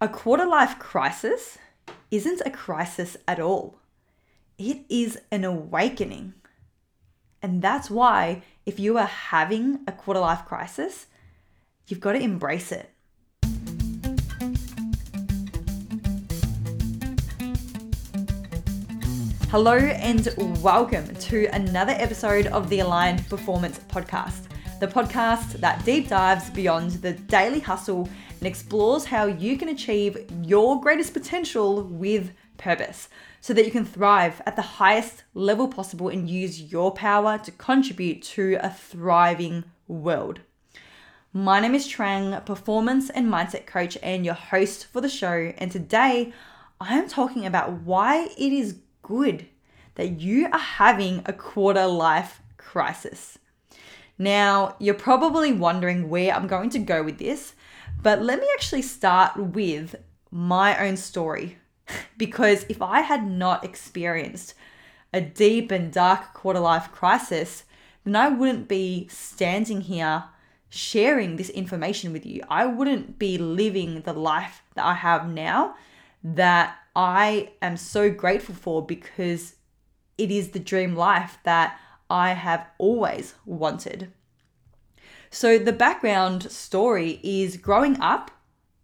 A quarter life crisis isn't a crisis at all, it is an awakening. And that's why, if you are having a quarter life crisis, you've got to embrace it. Hello, and welcome to another episode of the Aligned Performance Podcast, the podcast that deep dives beyond the daily hustle and explores how you can achieve your greatest potential with purpose so that you can thrive at the highest level possible and use your power to contribute to a thriving world. My name is Trang, performance and mindset coach, and your host for the show. And today I am talking about why it is good that you are having a quarter life crisis. Now, you're probably wondering where I'm going to go with this, but let me actually start with my own story. because if I had not experienced a deep and dark quarter life crisis, then I wouldn't be standing here sharing this information with you. I wouldn't be living the life that I have now that I am so grateful for because it is the dream life that I have always wanted. So, the background story is growing up,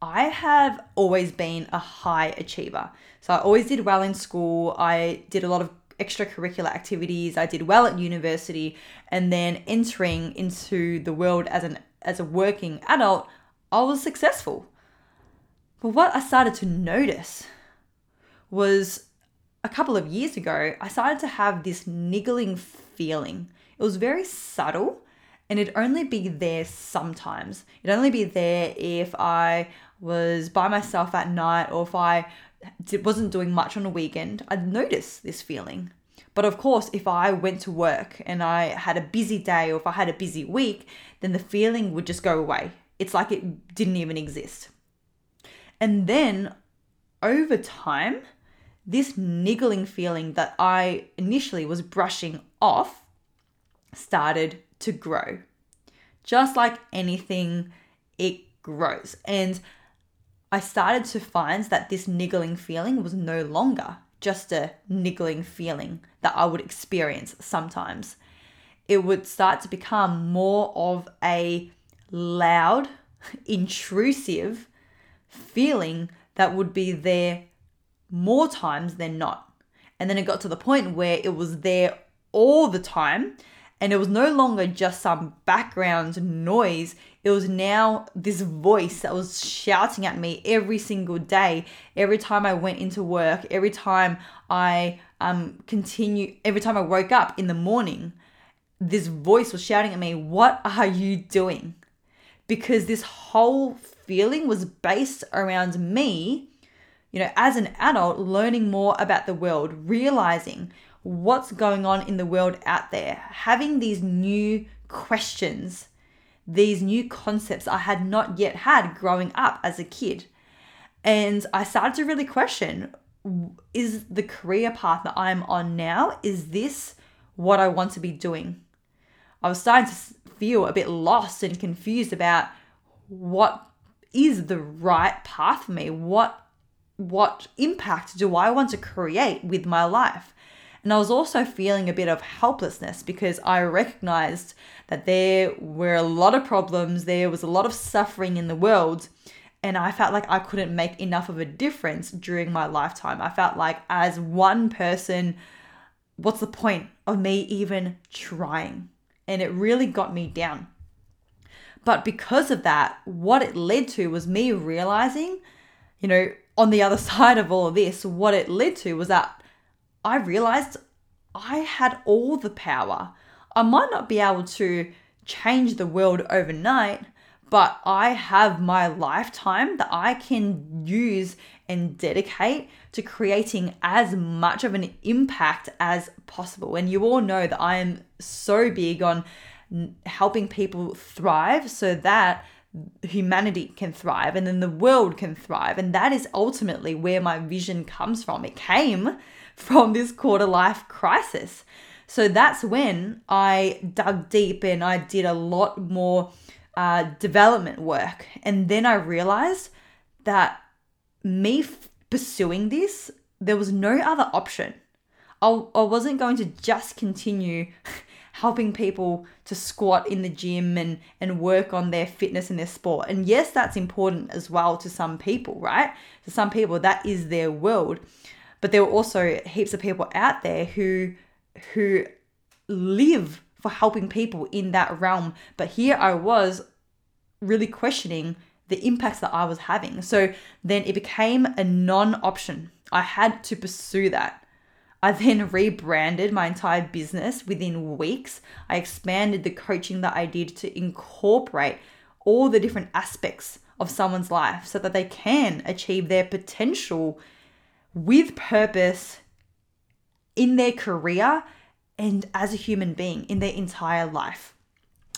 I have always been a high achiever. So, I always did well in school. I did a lot of extracurricular activities. I did well at university. And then entering into the world as, an, as a working adult, I was successful. But what I started to notice was a couple of years ago, I started to have this niggling feeling. It was very subtle and it'd only be there sometimes. It'd only be there if I was by myself at night or if I wasn't doing much on a weekend. I'd notice this feeling. But of course, if I went to work and I had a busy day or if I had a busy week, then the feeling would just go away. It's like it didn't even exist. And then over time, this niggling feeling that I initially was brushing off started to grow. Just like anything, it grows. And I started to find that this niggling feeling was no longer just a niggling feeling that I would experience sometimes. It would start to become more of a loud, intrusive feeling that would be there more times than not. And then it got to the point where it was there all the time and it was no longer just some background noise. It was now this voice that was shouting at me every single day, every time I went into work, every time I um continue, every time I woke up in the morning. This voice was shouting at me, "What are you doing?" Because this whole feeling was based around me you know, as an adult, learning more about the world, realizing what's going on in the world out there, having these new questions, these new concepts I had not yet had growing up as a kid. And I started to really question is the career path that I'm on now, is this what I want to be doing? I was starting to feel a bit lost and confused about what is the right path for me? What what impact do I want to create with my life? And I was also feeling a bit of helplessness because I recognized that there were a lot of problems, there was a lot of suffering in the world, and I felt like I couldn't make enough of a difference during my lifetime. I felt like, as one person, what's the point of me even trying? And it really got me down. But because of that, what it led to was me realizing, you know, on the other side of all of this, what it led to was that I realized I had all the power. I might not be able to change the world overnight, but I have my lifetime that I can use and dedicate to creating as much of an impact as possible. And you all know that I am so big on helping people thrive so that humanity can thrive and then the world can thrive. And that is ultimately where my vision comes from. It came from this quarter life crisis. So that's when I dug deep and I did a lot more uh, development work. And then I realized that me f- pursuing this, there was no other option. I, I wasn't going to just continue helping people to squat in the gym and and work on their fitness and their sport. And yes, that's important as well to some people, right? To some people that is their world. But there were also heaps of people out there who who live for helping people in that realm. But here I was really questioning the impacts that I was having. So then it became a non option. I had to pursue that. I then rebranded my entire business within weeks. I expanded the coaching that I did to incorporate all the different aspects of someone's life so that they can achieve their potential with purpose in their career and as a human being in their entire life.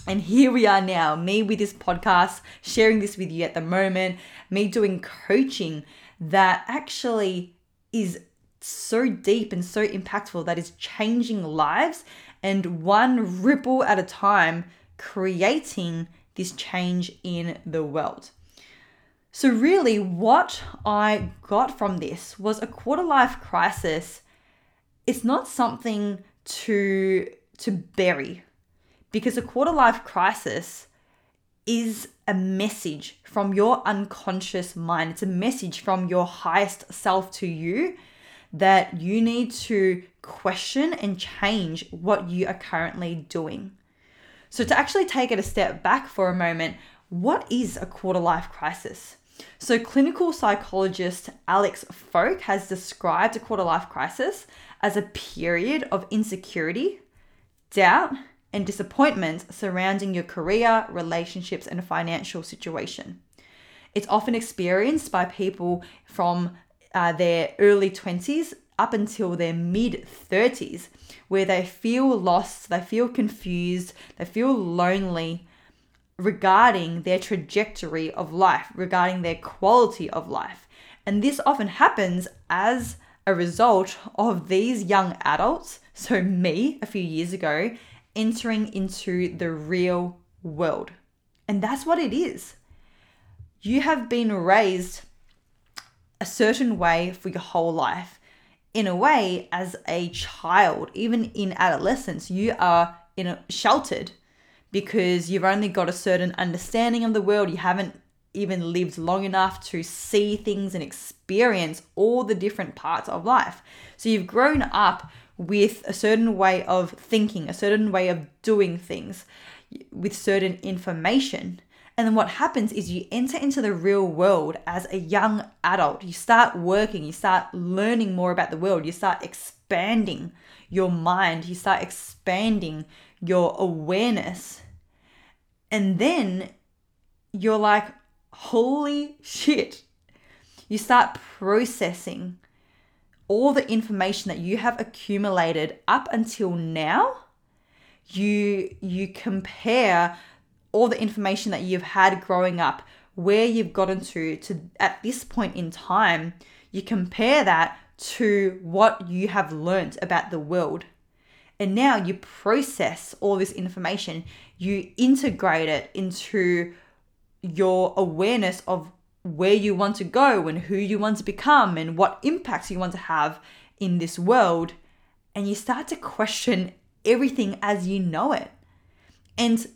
And here we are now, me with this podcast, sharing this with you at the moment, me doing coaching that actually is so deep and so impactful that is changing lives and one ripple at a time creating this change in the world. So, really, what I got from this was a quarter life crisis. It's not something to, to bury because a quarter life crisis is a message from your unconscious mind. It's a message from your highest self to you that you need to question and change what you are currently doing. So, to actually take it a step back for a moment, what is a quarter life crisis? So, clinical psychologist Alex Fowke has described a quarter life crisis as a period of insecurity, doubt, and disappointment surrounding your career, relationships, and financial situation. It's often experienced by people from uh, their early 20s up until their mid 30s, where they feel lost, they feel confused, they feel lonely regarding their trajectory of life, regarding their quality of life. And this often happens as a result of these young adults, so me a few years ago, entering into the real world. And that's what it is. You have been raised a certain way for your whole life. In a way, as a child, even in adolescence, you are in a, sheltered because you've only got a certain understanding of the world. You haven't even lived long enough to see things and experience all the different parts of life. So you've grown up with a certain way of thinking, a certain way of doing things, with certain information. And then what happens is you enter into the real world as a young adult. You start working, you start learning more about the world, you start expanding your mind, you start expanding your awareness. And then you're like, holy shit. You start processing all the information that you have accumulated up until now. You you compare all the information that you've had growing up, where you've gotten to, to at this point in time, you compare that to what you have learned about the world. And now you process all this information, you integrate it into your awareness of where you want to go and who you want to become and what impacts you want to have in this world. And you start to question everything as you know it. And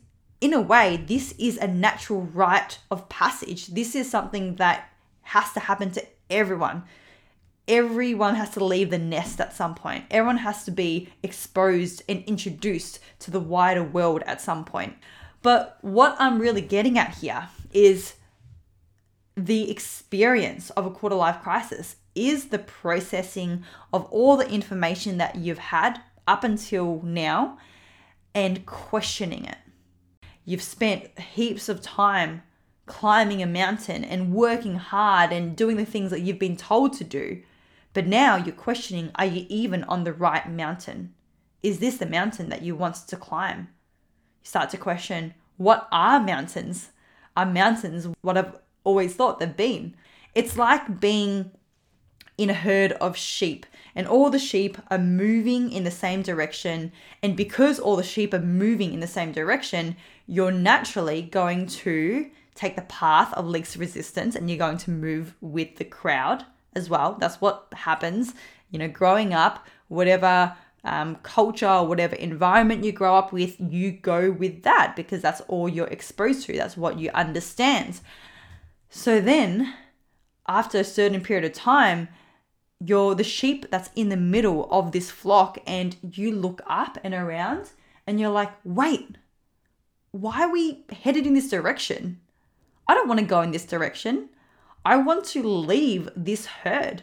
in a way, this is a natural rite of passage. This is something that has to happen to everyone. Everyone has to leave the nest at some point. Everyone has to be exposed and introduced to the wider world at some point. But what I'm really getting at here is the experience of a quarter life crisis is the processing of all the information that you've had up until now and questioning it. You've spent heaps of time climbing a mountain and working hard and doing the things that you've been told to do. But now you're questioning are you even on the right mountain? Is this the mountain that you want to climb? You start to question what are mountains? Are mountains what I've always thought they've been? It's like being in a herd of sheep and all the sheep are moving in the same direction. And because all the sheep are moving in the same direction, you're naturally going to take the path of least resistance and you're going to move with the crowd as well. That's what happens. You know, growing up, whatever um, culture, whatever environment you grow up with, you go with that because that's all you're exposed to. That's what you understand. So then, after a certain period of time, you're the sheep that's in the middle of this flock, and you look up and around and you're like, wait, why are we headed in this direction? I don't want to go in this direction. I want to leave this herd,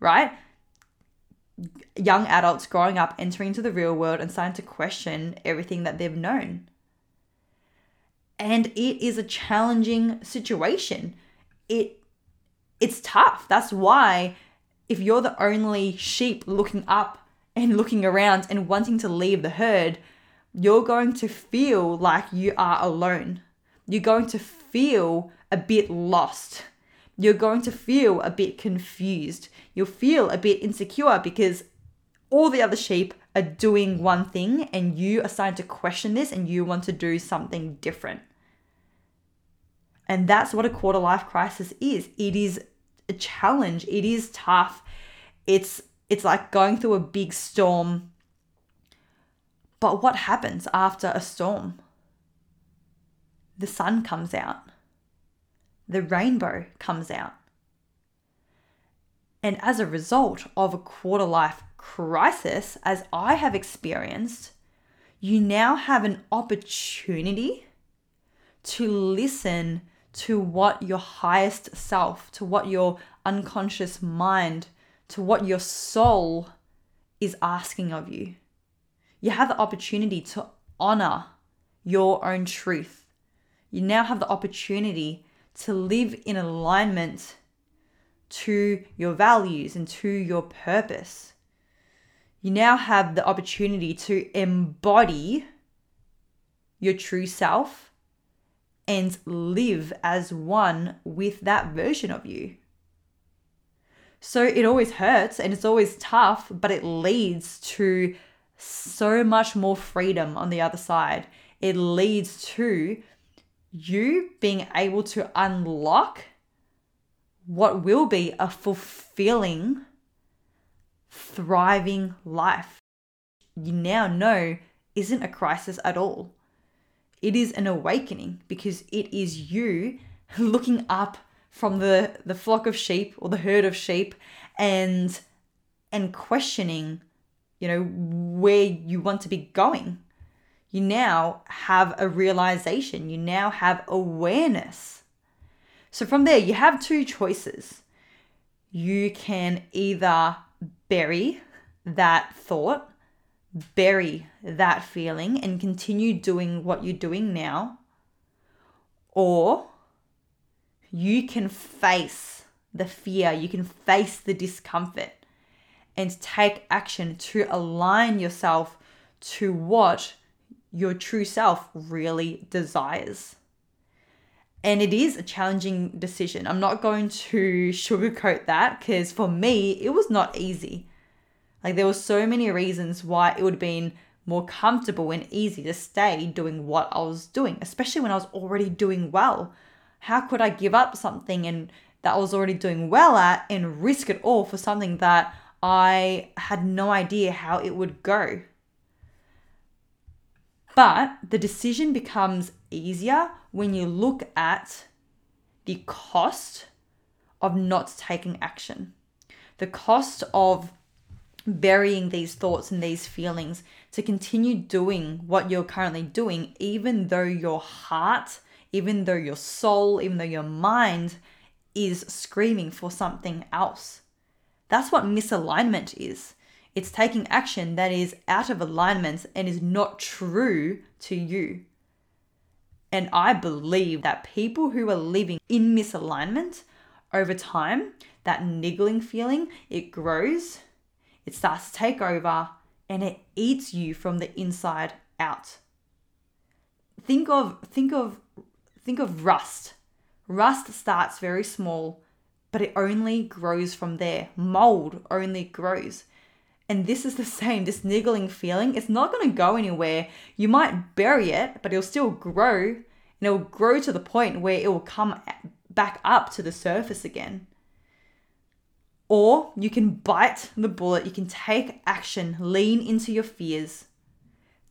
right? Young adults growing up, entering into the real world and starting to question everything that they've known. And it is a challenging situation. It it's tough. That's why if you're the only sheep looking up and looking around and wanting to leave the herd, you're going to feel like you are alone. You're going to feel a bit lost you're going to feel a bit confused. You'll feel a bit insecure because all the other sheep are doing one thing and you are starting to question this and you want to do something different. And that's what a quarter life crisis is. It is a challenge. It is tough. It's it's like going through a big storm. But what happens after a storm? The sun comes out the rainbow comes out. And as a result of a quarter life crisis, as I have experienced, you now have an opportunity to listen to what your highest self, to what your unconscious mind, to what your soul is asking of you. You have the opportunity to honor your own truth. You now have the opportunity to live in alignment to your values and to your purpose. You now have the opportunity to embody your true self and live as one with that version of you. So it always hurts and it's always tough, but it leads to so much more freedom on the other side. It leads to you being able to unlock what will be a fulfilling, thriving life. You now know isn't a crisis at all. It is an awakening because it is you looking up from the, the flock of sheep or the herd of sheep and and questioning, you know, where you want to be going you now have a realization, you now have awareness. So from there, you have two choices. You can either bury that thought, bury that feeling, and continue doing what you're doing now, or you can face the fear, you can face the discomfort and take action to align yourself to what your true self really desires. And it is a challenging decision. I'm not going to sugarcoat that because for me, it was not easy. Like, there were so many reasons why it would have been more comfortable and easy to stay doing what I was doing, especially when I was already doing well. How could I give up something and that I was already doing well at and risk it all for something that I had no idea how it would go? But the decision becomes easier when you look at the cost of not taking action, the cost of burying these thoughts and these feelings to continue doing what you're currently doing, even though your heart, even though your soul, even though your mind is screaming for something else. That's what misalignment is. It's taking action that is out of alignment and is not true to you. And I believe that people who are living in misalignment over time, that niggling feeling, it grows, it starts to take over, and it eats you from the inside out. Think of think of think of rust. Rust starts very small, but it only grows from there. Mold only grows. And this is the same, this niggling feeling, it's not going to go anywhere. You might bury it, but it'll still grow and it will grow to the point where it will come back up to the surface again. Or you can bite the bullet, you can take action, lean into your fears,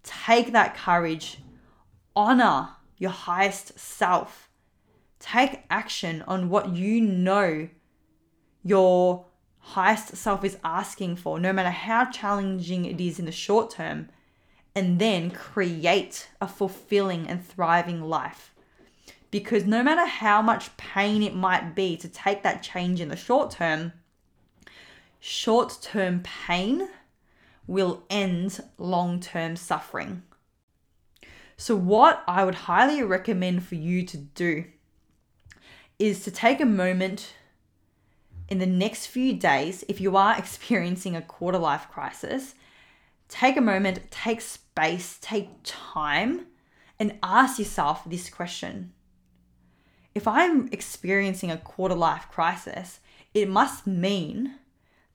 take that courage, honor your highest self, take action on what you know your highest self is asking for, no matter how challenging it is in the short term, and then create a fulfilling and thriving life. Because no matter how much pain it might be to take that change in the short term, short term pain will end long term suffering. So, what I would highly recommend for you to do is to take a moment in the next few days, if you are experiencing a quarter life crisis, take a moment, take space, take time, and ask yourself this question If I'm experiencing a quarter life crisis, it must mean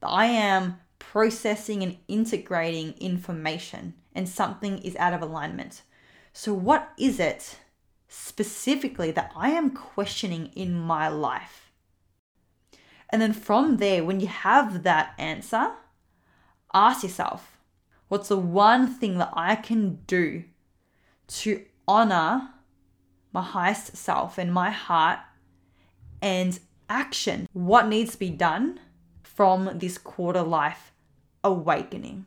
that I am processing and integrating information and something is out of alignment. So, what is it specifically that I am questioning in my life? And then from there, when you have that answer, ask yourself, what's the one thing that I can do to honor my highest self and my heart and action? What needs to be done from this quarter life awakening?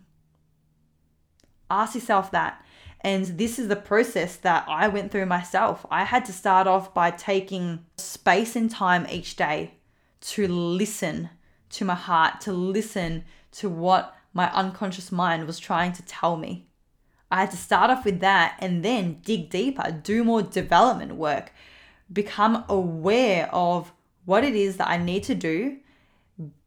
Ask yourself that. And this is the process that I went through myself. I had to start off by taking space and time each day to listen to my heart, to listen to what my unconscious mind was trying to tell me. I had to start off with that and then dig deeper, do more development work, become aware of what it is that I need to do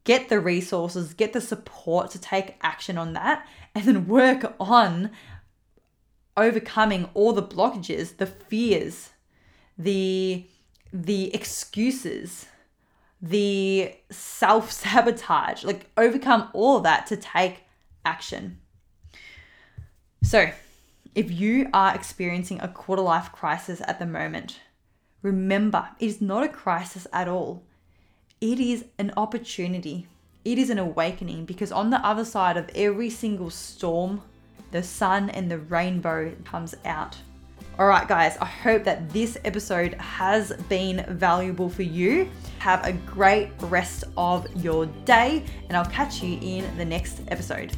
get the resources, get the support to take action on that, and then work on overcoming all the blockages, the fears, the the excuses, the self-sabotage, like overcome all that to take action. So, if you are experiencing a quarter life crisis at the moment, remember it is not a crisis at all it is an opportunity. It is an awakening because on the other side of every single storm, the sun and the rainbow comes out. All right, guys, I hope that this episode has been valuable for you. Have a great rest of your day, and I'll catch you in the next episode.